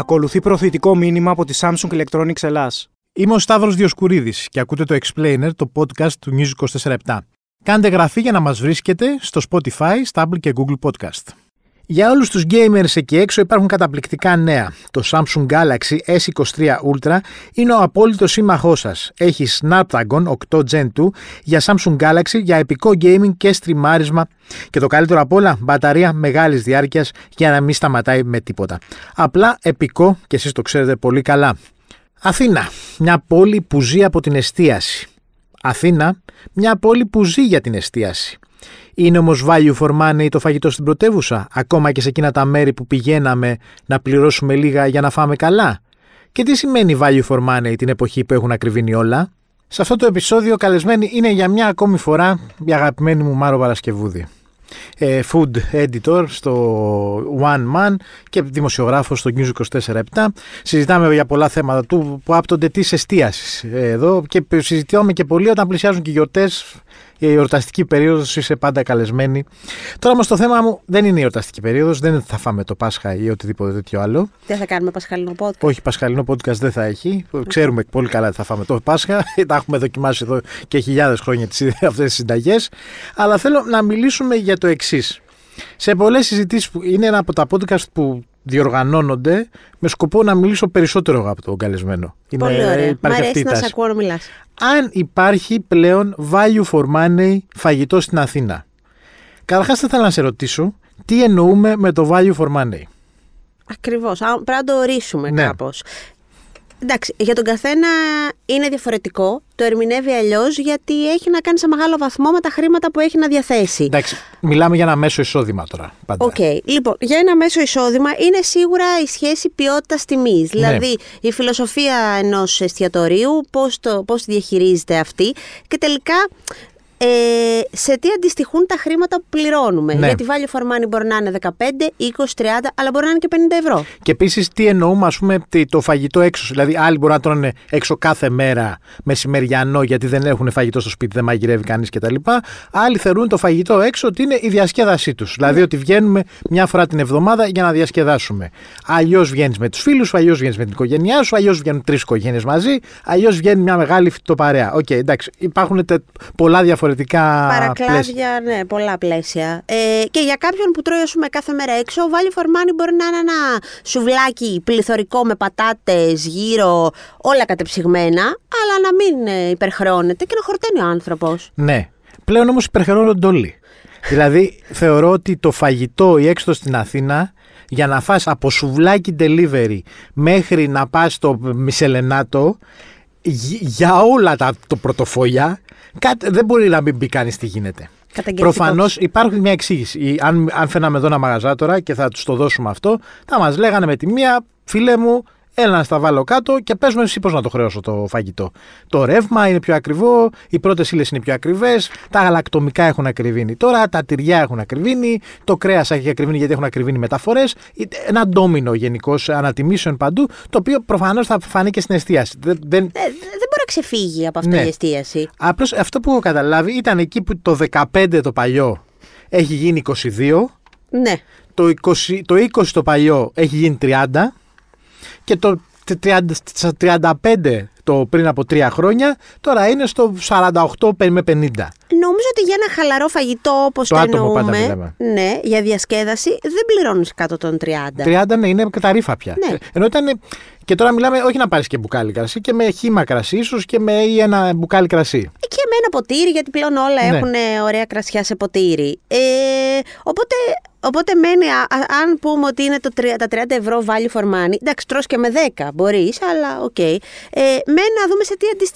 Ακολουθεί προθετικό μήνυμα από τη Samsung Electronics Ελλάς. Είμαι ο Σταύρος Διοσκουρίδης και ακούτε το Explainer, το podcast του News 24 Κάντε γραφή για να μας βρίσκετε στο Spotify, Stable και Google Podcast. Για όλους τους gamers εκεί έξω υπάρχουν καταπληκτικά νέα. Το Samsung Galaxy S23 Ultra είναι ο απόλυτος σύμμαχός σας. Έχει Snapdragon 8 Gen 2 για Samsung Galaxy για επικό gaming και στριμάρισμα και το καλύτερο απ' όλα, μπαταρία μεγάλης διάρκειας για να μην σταματάει με τίποτα. Απλά επικό και εσείς το ξέρετε πολύ καλά. Αθήνα, μια πόλη που ζει από την εστίαση. Αθήνα, μια πόλη που ζει για την εστίαση. Είναι όμως value for money το φαγητό στην πρωτεύουσα, ακόμα και σε εκείνα τα μέρη που πηγαίναμε να πληρώσουμε λίγα για να φάμε καλά; Και τι σημαίνει value for money την εποχή που έχουν ακριβήνει όλα; Σε αυτό το επεισόδιο καλεσμένη είναι για μια ακόμη φορά η αγαπημένη μου Μάρο Παρασκευούδη. Ε, food editor στο One Man και δημοσιογράφος στο News 24-7. Συζητάμε για πολλά θέματα του που άπτονται της εστίασης εδώ και συζητάμε και πολύ όταν πλησιάζουν και γιορτές η εορταστική περίοδος είσαι πάντα καλεσμένη. Τώρα όμως το θέμα μου δεν είναι η εορταστική περίοδος, δεν θα φάμε το Πάσχα ή οτιδήποτε τέτοιο άλλο. Δεν θα κάνουμε Πασχαλινό podcast. Όχι, Πασχαλινό podcast δεν θα έχει. Ξέρουμε πολύ καλά ότι θα φάμε το Πάσχα. Τα έχουμε δοκιμάσει εδώ και χιλιάδες χρόνια αυτές τις συνταγές. Αλλά θέλω να μιλήσουμε για το εξής. Σε πολλές συζητήσεις που είναι ένα από τα podcast που διοργανώνονται με σκοπό να μιλήσω περισσότερο από τον καλεσμένο. Πολύ είναι, ωραία. Μ' αρέσει να σε ακούω να μιλάς. Αν υπάρχει πλέον value for money φαγητό στην Αθήνα. Καταρχάς θα ήθελα να σε ρωτήσω τι εννοούμε με το value for money; Ακριβώς. Πρέπει να το ορίσουμε ναι. κάπως. Εντάξει, για τον καθένα είναι διαφορετικό. Το ερμηνεύει αλλιώς γιατί έχει να κάνει σε μεγάλο βαθμό με τα χρήματα που έχει να διαθέσει. Εντάξει, μιλάμε για ένα μέσο εισόδημα τώρα. Ok. Okay. Λοιπόν, για ένα μέσο εισόδημα είναι σίγουρα η σχέση ποιότητα-τιμή. Ναι. Δηλαδή, η φιλοσοφία ενός εστιατορίου, πώς τη διαχειρίζεται αυτή και τελικά ε, σε τι αντιστοιχούν τα χρήματα που πληρώνουμε. Ναι. Γιατί value for money μπορεί να είναι 15, 20, 30, αλλά μπορεί να είναι και 50 ευρώ. Και επίσης, τι εννοούμε, ας πούμε, το φαγητό έξω. Δηλαδή, άλλοι μπορεί να τρώνε έξω κάθε μέρα μεσημεριανό, γιατί δεν έχουν φαγητό στο σπίτι, δεν μαγειρεύει κανείς κτλ. Άλλοι θεωρούν το φαγητό έξω ότι είναι η διασκέδασή τους. Δηλαδή, ναι. ότι βγαίνουμε μια φορά την εβδομάδα για να διασκεδάσουμε. Αλλιώς βγαίνεις με τους φίλους σου, αλλιώς βγαίνεις με την οικογένειά σου, αλλιώς βγαίνουν τρεις οικογένειες μαζί, αλλιώς βγαίνει μια μεγάλη φοιτητοπαρέα. Ok, okay, εντάξει, υπάρχουν πολλά διαφορετικά διαφορετικά Παρακλάδια, ναι, πολλά πλαίσια. Ε, και για κάποιον που τρώει, πούμε, κάθε μέρα έξω, ο Value for Money μπορεί να είναι ένα σουβλάκι πληθωρικό με πατάτες, γύρω, όλα κατεψυγμένα, αλλά να μην ε, υπερχρεώνεται και να χορταίνει ο άνθρωπος. Ναι. Πλέον όμως υπερχρεώνονται όλοι. δηλαδή, θεωρώ ότι το φαγητό ή έξω στην Αθήνα για να φας από σουβλάκι delivery μέχρι να πας στο Μισελενάτο για όλα τα το πρωτοφόλια Κάτι, δεν μπορεί να μην πει κανείς τι γίνεται. Προφανώς υπάρχει μια εξήγηση. Αν, αν φαίναμε εδώ ένα μαγαζά τώρα και θα τους το δώσουμε αυτό, θα μας λέγανε με τη μία, φίλε μου, Έλα να στα βάλω κάτω και πες μου εσύ πώς να το χρεώσω το φαγητό. Το ρεύμα είναι πιο ακριβό, οι πρώτες ύλες είναι πιο ακριβές, τα γαλακτομικά έχουν ακριβήνει τώρα, τα τυριά έχουν ακριβήνει, το κρέας έχει ακριβήνει γιατί έχουν ακριβήνει μεταφορές. Ένα ντόμινο γενικώς ανατιμήσεων παντού, το οποίο προφανώς θα φανεί και στην εστίαση. Δεν, δεν... Ε, δεν μπορεί να ξεφύγει από αυτή ναι. η εστίαση. Απλώς αυτό που έχω καταλάβει ήταν εκεί που το 15 το παλιό έχει γίνει 22. Ναι. Το 20 το, 20 το παλιό έχει γίνει 30 και το 35 το πριν από τρία χρόνια, τώρα είναι στο 48 με 50. Νομίζω ότι για ένα χαλαρό φαγητό όπως το, το εννοούμε, ναι, για διασκέδαση, δεν πληρώνεις κάτω των 30. 30 ναι, είναι καταρρύφα πια. Ναι. Ενώ ήταν. Και τώρα μιλάμε όχι να πάρεις και μπουκάλι κρασί, και με χύμα κρασί, ίσως και με ή ένα μπουκάλι κρασί. Και με ένα ποτήρι, γιατί πλέον όλα ναι. έχουν ωραία κρασιά σε ποτήρι. Ε, οπότε Οπότε μένει, αν πούμε ότι είναι το, τα 30 ευρώ value for money, εντάξει, τρως και με 10 μπορείς, αλλά ok. Okay. Ε, μένει να δούμε σε τι,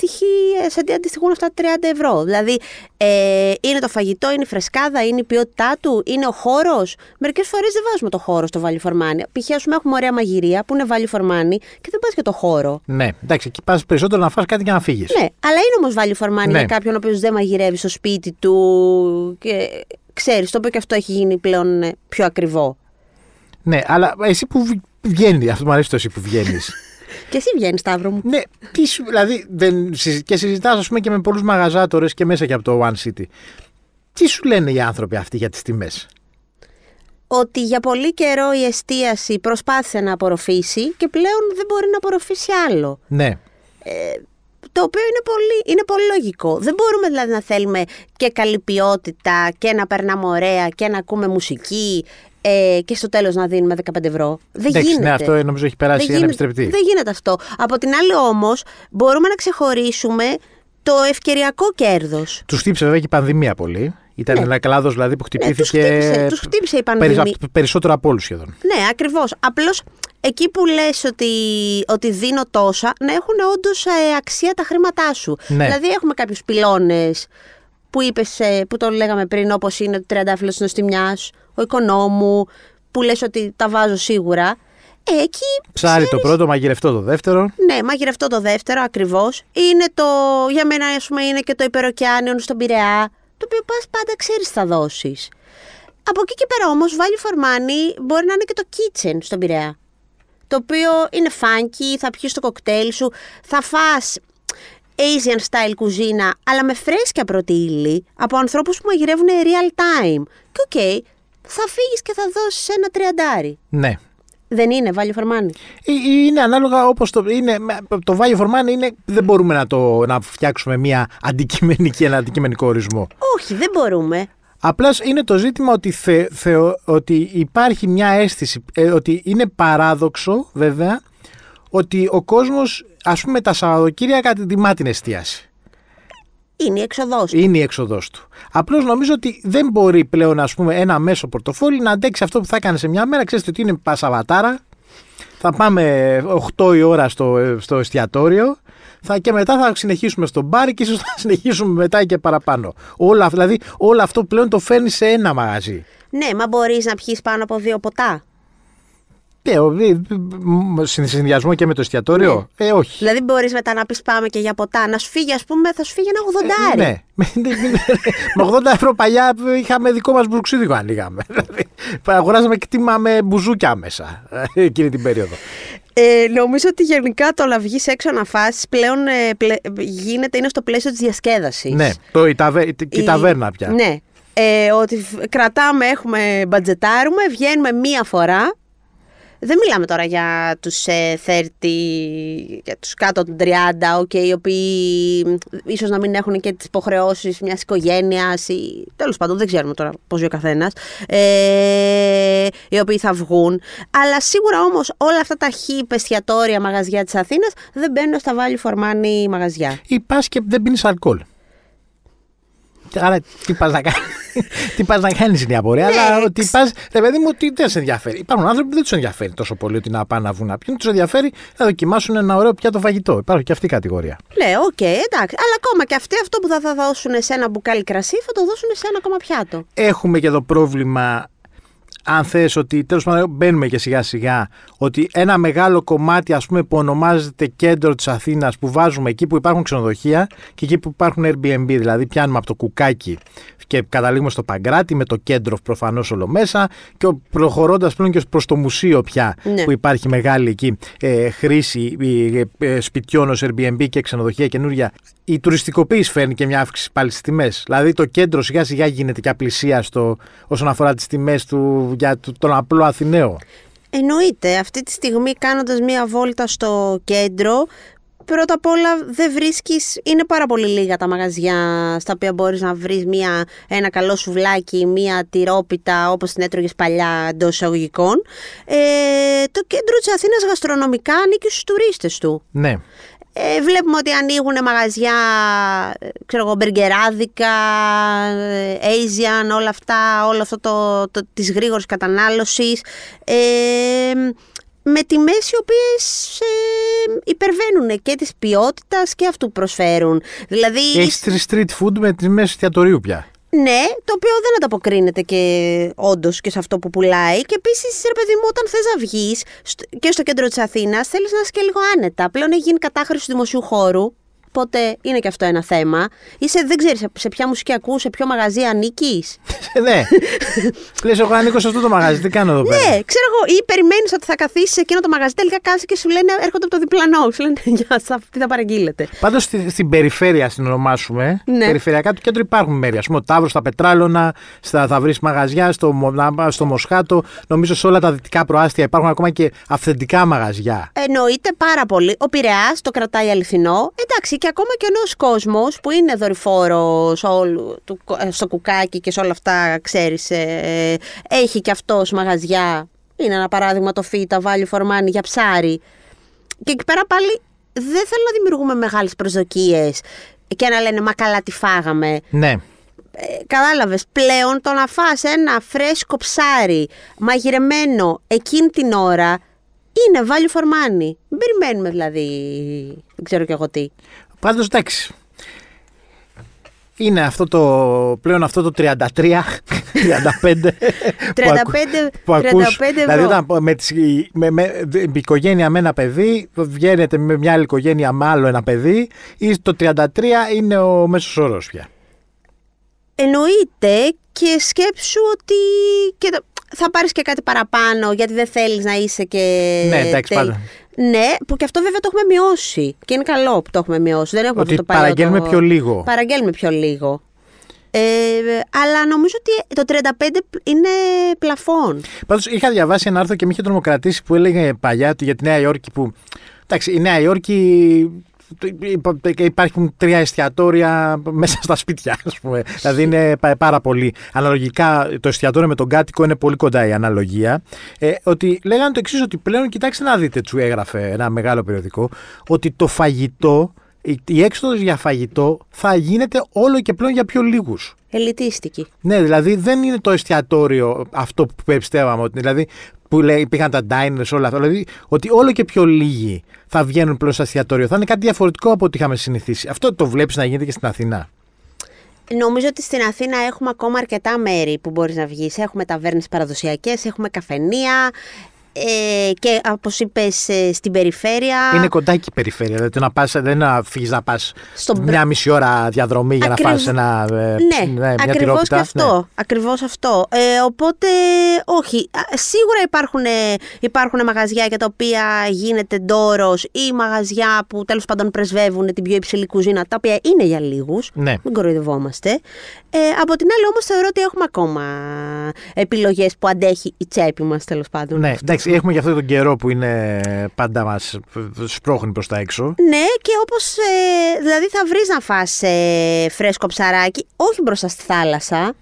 σε τι αντιστοιχούν αυτά τα 30 ευρώ. Δηλαδή, ε, είναι το φαγητό, είναι η φρεσκάδα, είναι η ποιότητά του, είναι ο χώρος. Μερικές φορές δεν βάζουμε το χώρο στο value for money. Π.χ. έχουμε ωραία μαγειρεία που είναι value for money και δεν πας για το χώρο. Ναι, εντάξει, εκεί πας περισσότερο να φας κάτι και να φύγεις. Ναι, αλλά είναι όμως value for money ναι. για κάποιον ο οποίος δεν μαγειρεύει στο σπίτι του και ξέρεις, το οποίο και αυτό έχει γίνει πλέον ε, πιο ακριβό. Ναι, αλλά εσύ που βγαίνει, αυτό μου αρέσει το εσύ που βγαίνεις. και εσύ βγαίνεις, Σταύρο μου. Ναι, τι σου, δηλαδή, δεν, και συζητάς, ας πούμε, και με πολλούς μαγαζάτορες και μέσα και από το One City. Τι σου λένε οι άνθρωποι αυτοί για τις τιμές; ότι για πολύ καιρό η εστίαση προσπάθησε να απορροφήσει και πλέον δεν μπορεί να απορροφήσει άλλο. Ναι. Ε, το οποίο είναι πολύ, είναι πολύ λογικό. Δεν μπορούμε δηλαδή να θέλουμε και καλή ποιότητα και να περνάμε ωραία και να ακούμε μουσική ε, και στο τέλος να δίνουμε 15 ευρώ. Δεν Εντάξει, γίνεται. ναι, αυτό νομίζω έχει περάσει δεν ένα γίνεται, επιστρεπτή. δεν γίνεται αυτό. Από την άλλη όμως μπορούμε να ξεχωρίσουμε το ευκαιριακό κέρδος. Τους χτύπησε βέβαια και η πανδημία πολύ. Ήταν Ναι. ένα κλάδος δηλαδή που Ναι, τους χτυπήθηκε. χτύπησε, τους χτύπησε η πανδημία. περι- περισσότερο από όλους σχεδόν. Ναι, ακριβώς. Απλώς εκεί που λες ότι, ότι δίνω τόσα, να έχουν όντως αξία τα χρήματά σου. Ναι. Δηλαδή, έχουμε κάποιους πυλώνες που είπες, ε, που το λέγαμε πριν, όπως είναι το τριαντάφυλλος τη νοστιμιά, ο οικονόμου, που λες ότι τα βάζω σίγουρα. Ε, εκεί. Ψάρι το ξέρεις, πρώτο, μαγειρευτό το δεύτερο. Ναι, μαγειρευτό το δεύτερο ακριβώς. Είναι το. Για μένα, ας πούμε, είναι και το υπεροκειάνιον στον Πειραιά. Το οποίο πας πάντα ξέρεις τι θα δώσεις. Από εκεί και πέρα όμως, value for money μπορεί να είναι και το kitchen στον Πειραιά. Το οποίο είναι funky, θα πιεις το κοκτέιλ σου, θα φας Asian style κουζίνα, αλλά με φρέσκια πρώτη ύλη, από ανθρώπους που μαγειρεύουν real time. Και οκ, θα φύγεις και θα δώσεις ένα τριαντάρι. Ναι. Δεν είναι value for money; Ε, Είναι ανάλογα όπως το. Είναι, το value for money είναι. Δεν μπορούμε να, το, να φτιάξουμε μια αντικειμενική, ένα αντικειμενικό ορισμό. Όχι, δεν μπορούμε. Απλά είναι το ζήτημα ότι, θε, θεω- ότι υπάρχει μια αίσθηση, ε, ότι είναι παράδοξο βέβαια, ότι ο κόσμος ας πούμε τα Σαββατοκύριακα την τιμά την εστίαση. Είναι η εξοδός. Είναι η έξοδός του. Απλώς νομίζω ότι δεν μπορεί πλέον ας πούμε ένα μέσο πορτοφόλι να αντέξει αυτό που θα έκανε σε μια μέρα. Ξέρετε ότι είναι πασαβατάρα, θα πάμε 8 η ώρα στο, στο εστιατόριο θα, και μετά θα συνεχίσουμε στο μπαρ και ίσως θα συνεχίσουμε μετά και παραπάνω. Όλα, δηλαδή όλο αυτό πλέον το φέρνει σε ένα μαγαζί. Ναι, μα μπορείς να πιείς πάνω από δύο ποτά. Ναι, ο- ε, μ, σε συνδυασμό και με το εστιατόριο; Ε, όχι. Δηλαδή μπορείς μετά να πεις πάμε και για ποτά. Να σου φύγει ας πούμε, θα σου φύγει ένα ογδοντάρι. Ναι. με 80 ευρώ παλιά είχαμε δικό μας μπουρξίδικο ανοίγαμε. Δηλαδή, αγοράζαμε κτήμα με μπουζούκια μέσα ε, εκείνη την περίοδο. Ε, νομίζω ότι γενικά το να βγεις έξω να φας πλέον ε, πλε- γίνεται, είναι στο πλαίσιο της διασκέδασης. Ναι, το, η, ταβε, η, η Η- ταβέρνα πια. Ναι. Ε, ότι φ- κρατάμε, έχουμε, μπατζετάρουμε, βγαίνουμε μία φορά. Δεν μιλάμε τώρα για τους ε, 30, για τους κάτω των 30, οκ, οι οποίοι μ, ίσως να μην έχουν και τις υποχρεώσεις μιας οικογένειας ή τέλος πάντων δεν ξέρουμε τώρα πώς ζει ο καθένας, ε, οι οποίοι θα βγουν. Αλλά σίγουρα όμως όλα αυτά τα χι εστιατόρια μαγαζιά της Αθήνας δεν μπαίνουν στα value for money μαγαζιά. Ή πας και δεν πίνεις αλκοόλ. Άρα τι πας να κάνεις; Τι πας να κάνεις είναι η απορία. Ναι, αλλά ότι ξ- πας. Ρε παιδί μου, ότι δεν σε ενδιαφέρει. Υπάρχουν άνθρωποι που δεν τους ενδιαφέρει τόσο πολύ ότι να πάνε να βγουν να πιούν. Τους ενδιαφέρει να δοκιμάσουν ένα ωραίο πιάτο φαγητό. Υπάρχει και αυτή η κατηγορία. Ναι, οκ, εντάξει. Αλλά ακόμα και αυτοί αυτό που θα, θα δώσουν σε ένα μπουκάλι κρασί θα το δώσουν σε ένα ακόμα πιάτο. Έχουμε και εδώ πρόβλημα. Αν θες ότι τέλος πάντων μπαίνουμε και σιγά σιγά ότι ένα μεγάλο κομμάτι ας πούμε που ονομάζεται κέντρο της Αθήνας που βάζουμε εκεί που υπάρχουν ξενοδοχεία και εκεί που υπάρχουν Airbnb δηλαδή πιάνουμε από το κουκάκι και καταλήγουμε στο Παγκράτη με το κέντρο προφανώς όλο μέσα και προχωρώντας πλέον και προς το μουσείο πια Ναι. που υπάρχει μεγάλη εκεί ε, χρήση ε, ε, σπιτιών ως Airbnb και ξενοδοχεία καινούργια. Η τουριστικοποίηση φέρνει και μια αύξηση πάλι στις τιμές. Δηλαδή το κέντρο σιγά σιγά γίνεται και απλησίαστο όσον αφορά τις τιμές του για το- τον απλό Αθηναίο. Εννοείται, αυτή τη στιγμή κάνοντας μία βόλτα στο κέντρο, πρώτα απ' όλα δεν βρίσκεις, είναι πάρα πολύ λίγα τα μαγαζιά στα οποία μπορείς να βρεις μία, ένα καλό σουβλάκι, μία τυρόπιτα όπως την έτρωγες παλιά εντός εισαγωγικών. Ε, το κέντρο της Αθήνας γαστρονομικά ανήκει στους τουρίστες του. Ναι. Ε, βλέπουμε ότι ανοίγουν μαγαζιά, ε, ξέρω εγώ, μπεργκεράδικα, ε, Asian, όλα αυτά, όλο αυτό το, το, της γρήγορης κατανάλωσης. Ε, με τιμές οι οποίες ε, υπερβαίνουν και της ποιότητας και αυτού που προσφέρουν. Δηλαδή, Έχεις street food με τιμές εστιατορίου πια. ναι, το οποίο δεν ανταποκρίνεται και όντως και σε αυτό που πουλάει. Και επίσης, ρε παιδί μου, όταν θες να βγεις και στο κέντρο της Αθήνας, θέλεις να είσαι και λίγο άνετα. Πλέον έχει γίνει κατάχρηση του δημοσίου χώρου. Οπότε είναι και αυτό ένα θέμα. Είσαι, δεν ξέρεις σε, σε ποια μουσική ακούς, σε ποιο μαγαζί ανήκεις. ναι. Λες, εγώ ανήκω σε αυτό το μαγαζί, τι κάνω εδώ πέρα. Ναι, ξέρω εγώ. Ή περιμένεις ότι θα καθίσει σε εκείνο το μαγαζί, τελικά κάθεσαι και σου λένε έρχονται από το διπλανό. Σου λένε Γεια σας, τι θα παραγγείλετε. Πάντως στη, στην περιφέρεια, στην ονομάσουμε, Ναι. περιφερειακά του κέντρου υπάρχουν μέρη. Α πούμε, ο Ταύρος, στα Πετράλωνα, στα, θα βρεις μαγαζιά, στο, Μο- στο Μοσχάτο. Νομίζω σε όλα τα δυτικά προάστια υπάρχουν ακόμα και αυθεντικά μαγαζιά. Εννοείται πάρα πολύ. Ο Πειραιάς το κρατάει αληθινό. Εντάξει, και ακόμα και ο νέος κόσμος που είναι δορυφόρος στο κουκάκι και σε όλα αυτά, ξέρεις, έχει και αυτός μαγαζιά. Είναι ένα παράδειγμα το φύτα, βάλει φορμάνι για ψάρι. Και εκεί πέρα πάλι δεν θέλω να δημιουργούμε μεγάλες προσδοκίες και να λένε Μα καλά, τι φάγαμε. Ναι. Ε, κατάλαβες, πλέον το να φας ένα φρέσκο ψάρι μαγειρεμένο εκείνη την ώρα είναι value for money. Μην περιμένουμε δηλαδή, δεν ξέρω κι εγώ τι. Πάντως εντάξει. Είναι αυτό το πλέον αυτό το 33, 35 που, ακού- 35 που ακούς. 35 ευρώ. Δηλαδή όταν με, τις, με, με, με οικογένεια με ένα παιδί βγαίνετε με μια άλλη οικογένεια με άλλο ένα παιδί ή το 33 είναι ο μέσος όρος πια. Εννοείται και σκέψου ότι και το- θα πάρεις και κάτι παραπάνω γιατί δεν θέλεις να είσαι και... Ναι, εντάξει, πάντα. Ναι, που και αυτό βέβαια το έχουμε μειώσει. Και είναι καλό που το έχουμε μειώσει. Δεν έχουμε Ότι αυτό το παλιό παραγγέλνουμε το- πιο λίγο. Παραγγέλνουμε πιο λίγο. Ε, αλλά νομίζω ότι το 35 είναι πλαφόν. Πάντως είχα διαβάσει ένα άρθρο και με είχε τρομοκρατήσει που έλεγε παλιά ότι για τη Νέα Υόρκη που. Εντάξει, η Νέα Υόρκη υπάρχουν τρία εστιατόρια μέσα στα σπίτια, ας πούμε. δηλαδή είναι πα- πάρα πολύ. Αναλογικά το εστιατόριο με τον κάτοικο είναι πολύ κοντά η αναλογία. Ε, ότι λέγανε το εξής, ότι πλέον κοιτάξτε να δείτε, του έγραφε ένα μεγάλο περιοδικό, ότι το φαγητό, η, η έξοδος για φαγητό θα γίνεται όλο και πλέον για πιο λίγους. Ελιτίστικη. Ναι, δηλαδή δεν είναι το εστιατόριο αυτό που πιστεύαμε. Ότι, δηλαδή που λέει, υπήρχαν τα diners, όλα αυτά. Δηλαδή ότι όλο και πιο λίγοι θα βγαίνουν πλέον στο εστιατόριο. Θα είναι κάτι διαφορετικό από ό,τι είχαμε συνηθίσει. Αυτό το βλέπεις να γίνεται και στην Αθήνα. Νομίζω ότι στην Αθήνα έχουμε ακόμα αρκετά μέρη που μπορείς να βγεις. Έχουμε ταβέρνες παραδοσιακές, έχουμε καφενεία ε, και όπως είπες ε, στην περιφέρεια... Είναι κοντά και η περιφέρεια. Δηλαδή το να πας, δεν είναι να φύγεις να πας Στον μια μισή ώρα διαδρομή για Ακριβ- να φας ένα. ε, Ναι, μια ακριβώς τυρόπιτα. και αυτό. Ακριβώς αυτό. Ε, οπότε, όχι. Α, Σίγουρα υπάρχουν, ε, υπάρχουν μαγαζιά για τα οποία γίνεται ντόρος ή μαγαζιά που τέλος πάντων πρεσβεύουν την πιο υψηλή κουζίνα, τα οποία είναι για λίγους. Ναι. Μην κοροϊδευόμαστε. Ε, από την άλλη όμως θεωρώ ότι έχουμε ακόμα επιλογές που αντέχει η τσέπη μας τέλος πάντων. Ναι, εντάξει, έχουμε και αυτό τον καιρό που είναι πάντα μας σπρώχνει προς τα έξω. Ναι, και όπως. Ε, δηλαδή θα βρεις να φας ε, φρέσκο ψαράκι, όχι μπροστά στη θάλασσα.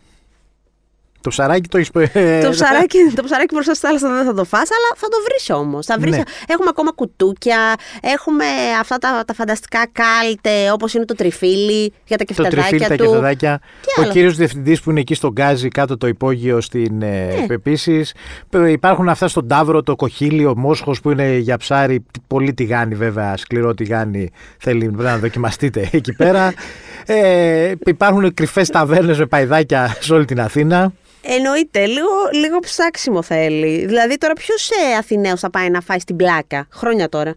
Το ψαράκι το έχεις. το, ψαράκι, το ψαράκι μπροστά στη θάλασσα δεν θα το φας, αλλά θα το βρεις όμως. Θα βρεις, Ναι. Έχουμε ακόμα κουτούκια, έχουμε αυτά τα, τα φανταστικά κάλτε, όπως είναι το τριφύλι για τα Το τριφύλι, κεφτεδάκια τα του. κεφτεδάκια. Τι Ο άλλο; κύριος διευθυντής που είναι εκεί στον Γκάζι, κάτω το υπόγειο στην ε, επίσης. Υπάρχουν αυτά στον Ταύρο, το κοχύλι, ο Μόσχος που είναι για ψάρι. Πολύ τηγάνι, βέβαια, σκληρό τηγάνι. Θέλει να δοκιμαστείτε εκεί πέρα. Ε, υπάρχουν κρυφές ταβέρνες με παϊδάκια σε όλη την Αθήνα. Εννοείται, λίγο, λίγο ψάξιμο θέλει. Δηλαδή τώρα ποιος ε, Αθηναίος θα πάει να φάει στην Πλάκα, χρόνια τώρα.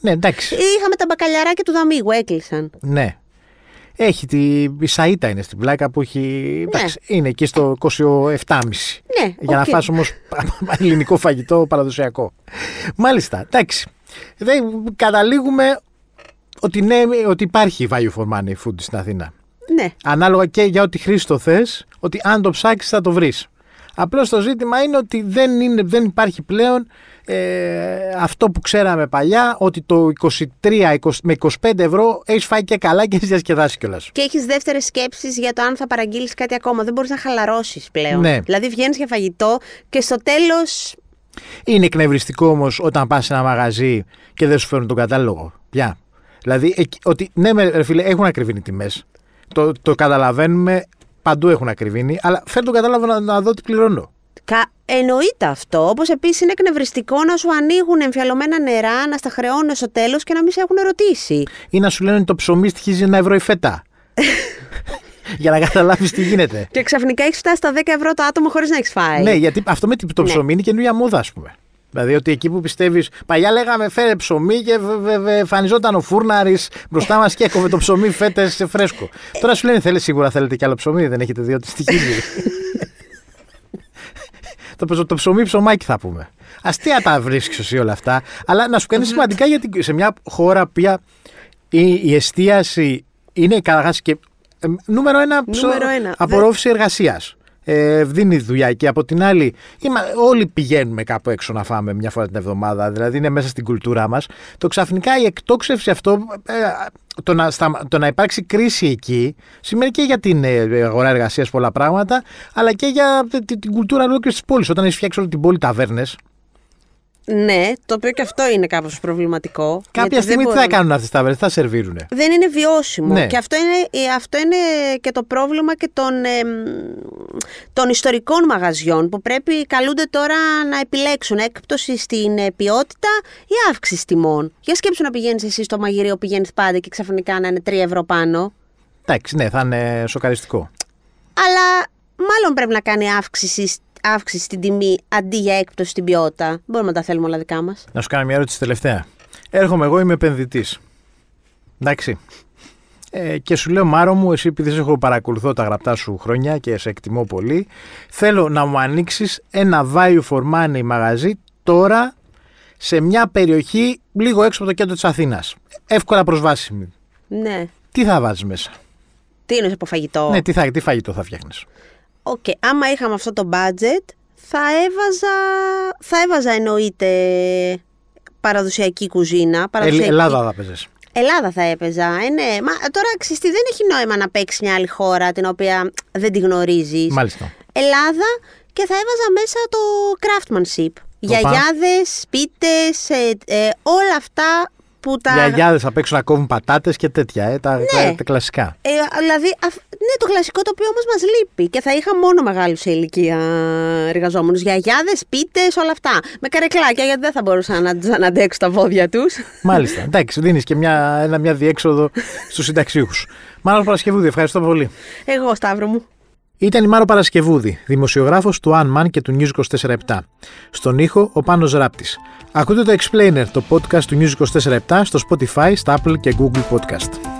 Ναι, εντάξει. Είχαμε τα μπακαλιαράκια του Δαμίγου, έκλεισαν. Ναι. Έχει τη η Σαΐτα είναι στην Πλάκα που έχει. Εντάξει, είναι εκεί στο 27,5. Ναι, Για να οκ. φας όμως ελληνικό φαγητό παραδοσιακό. Μάλιστα, εντάξει. Δεν, καταλήγουμε ότι, ναι, ότι υπάρχει value for money food στην Αθήνα. Ναι. Ανάλογα και για ό,τι χρήση το θες, ότι αν το ψάξεις θα το βρεις. Απλώς το ζήτημα είναι ότι δεν, είναι, δεν υπάρχει πλέον ε, αυτό που ξέραμε παλιά, ότι το 23 20 με 25 ευρώ έχεις φάει και καλά και έχεις διασκεδάσει κιόλας. Και έχεις δεύτερες σκέψεις για το αν θα παραγγείλεις κάτι ακόμα. Δεν μπορείς να χαλαρώσεις πλέον. Ναι. Δηλαδή βγαίνεις για φαγητό και στο τέλο. Είναι εκνευριστικό όμως όταν πας σε ένα μαγαζί και δεν σου φέρνουν τον κατάλογο. Πια. Δηλαδή, εκεί- ότι ναι, με- ρε φίλε, έχουν ακριβήνει τιμές. Το, το καταλαβαίνουμε, παντού έχουν ακριβήνει, αλλά φέρνει τον κατάλογο να, να δω τι πληρώνω. Κα... Εννοείται αυτό. Όπως επίσης είναι εκνευριστικό να σου ανοίγουν εμφιαλωμένα νερά, να στα χρεώνουν στο τέλος και να μην σε έχουν ρωτήσει. Ή να σου λένε ότι το ψωμί στοιχίζει ένα ευρώ η φέτα. Για να καταλάβεις τι γίνεται. Και ξαφνικά έχεις φτάσει στα 10 ευρώ το άτομο χωρίς να έχεις φάει. Ναι, γιατί αυτό με το Ναι. ψωμί είναι καινούργια μόδα, ας πούμε. Δηλαδή ότι εκεί που πιστεύεις. Παλιά λέγαμε φέρε ψωμί και εμφανιζόταν ο φούρναρης μπροστά μας και έκοβε το ψωμί φέτες σε φρέσκο. Τώρα σου λένε θέλεις σίγουρα θέλετε κι άλλο ψωμί, δεν έχετε δει ότι στη το, το ψωμί ψωμάκι θα πούμε. Αστεία τα βρίσκεις εσύ όλα αυτά. Αλλά να σου κάνει σημαντικά γιατί σε μια χώρα που η, η εστίαση είναι καταρχάς και. Ε, νούμερο ένα, νούμερο ένα. απορρόφηση εργασίας ε, δίνει δουλειά και από την άλλη είμα, όλοι πηγαίνουμε κάπου έξω να φάμε μια φορά την εβδομάδα, δηλαδή είναι μέσα στην κουλτούρά μας. Το ξαφνικά η εκτόξευση αυτό, ε, το, να, το να υπάρξει κρίση εκεί, σημαίνει και για την ε, αγορά εργασίας πολλά πράγματα, αλλά και για την, την κουλτούρα ολόκληρης της πόλης. Όταν έχεις φτιάξει όλη την πόλη ταβέρνες, ναι, το οποίο και αυτό είναι κάπως προβληματικό. Κάποια στιγμή τι θα κάνουν αυτές τι ταβέρνε, θα σερβίρουν. Δεν είναι βιώσιμο. Ναι. Και αυτό είναι, ε, αυτό είναι και το πρόβλημα και των, ε, των ιστορικών μαγαζιών που πρέπει καλούνται τώρα να επιλέξουν έκπτωση στην ε, ποιότητα ή αύξηση τιμών. Για σκέψου να πηγαίνεις εσύ στο μαγειρίο, πηγαίνεις πάντα και ξαφνικά να είναι 3 ευρώ πάνω. Εντάξει, ναι, θα είναι σοκαριστικό. Αλλά μάλλον πρέπει να κάνει αύξηση αύξηση στην τιμή αντί για έκπτωση στην ποιότητα. Μπορούμε να τα θέλουμε όλα δικά μας. Να σου κάνω μια ερώτηση τελευταία. Έρχομαι εγώ, είμαι επενδυτής. Εντάξει. Ε, και σου λέω, Μάρο μου, εσύ επειδή σε έχω παρακολουθώ τα γραπτά σου χρόνια και σε εκτιμώ πολύ, θέλω να μου ανοίξεις ένα value for money μαγαζί τώρα σε μια περιοχή λίγο έξω από το κέντρο της Αθήνας. Εύκολα προσβάσιμη. Ναι. Τι θα βάζεις μέσα; Τι είναι από φαγητό; Ναι, τι, θα, τι φαγητό θα φτιάχνεις; OK, okay. άμα είχαμε αυτό το budget, θα έβαζα, θα έβαζα εννοείται παραδοσιακή κουζίνα. Παραδοσιακή... Ελλάδα θα παίζεις. Ελλάδα θα έπαιζα. Ε, ναι. Μα τώρα ξυστή, δεν έχει νόημα να παίξει μια άλλη χώρα την οποία δεν τη γνωρίζεις. Μάλιστα. Ελλάδα και θα έβαζα μέσα το craftsmanship. Γιαγιάδες, σπίτες, ε, ε, όλα αυτά που τα. Γιαγιάδες απ' έξω να κόβουν πατάτες και τέτοια, ε, τα, ναι. τα κλασικά. Ε, δηλαδή, ναι, το κλασικό το οποίο όμως μας λείπει. Και θα είχα μόνο μεγάλου σε ηλικία εργαζόμενους. Γιαγιάδες, πίτες, όλα αυτά. Με καρεκλάκια, γιατί δεν θα μπορούσα να του αναντέξω τα βόδια τους. Μάλιστα. Εντάξει, δίνεις και μια, ένα, μια διέξοδο στους συνταξιούχους. Μάλλον Παρασκευούδη, ευχαριστώ πολύ. Εγώ, Σταύρο μου. Ήταν η Μάρο Παρασκευούδη, δημοσιογράφος του Unman και του News 24 Στον ήχο, ο Πάνος Ράπτης. Ακούτε το Explainer, το podcast του News 24 στο Spotify, στα Apple και Google Podcast.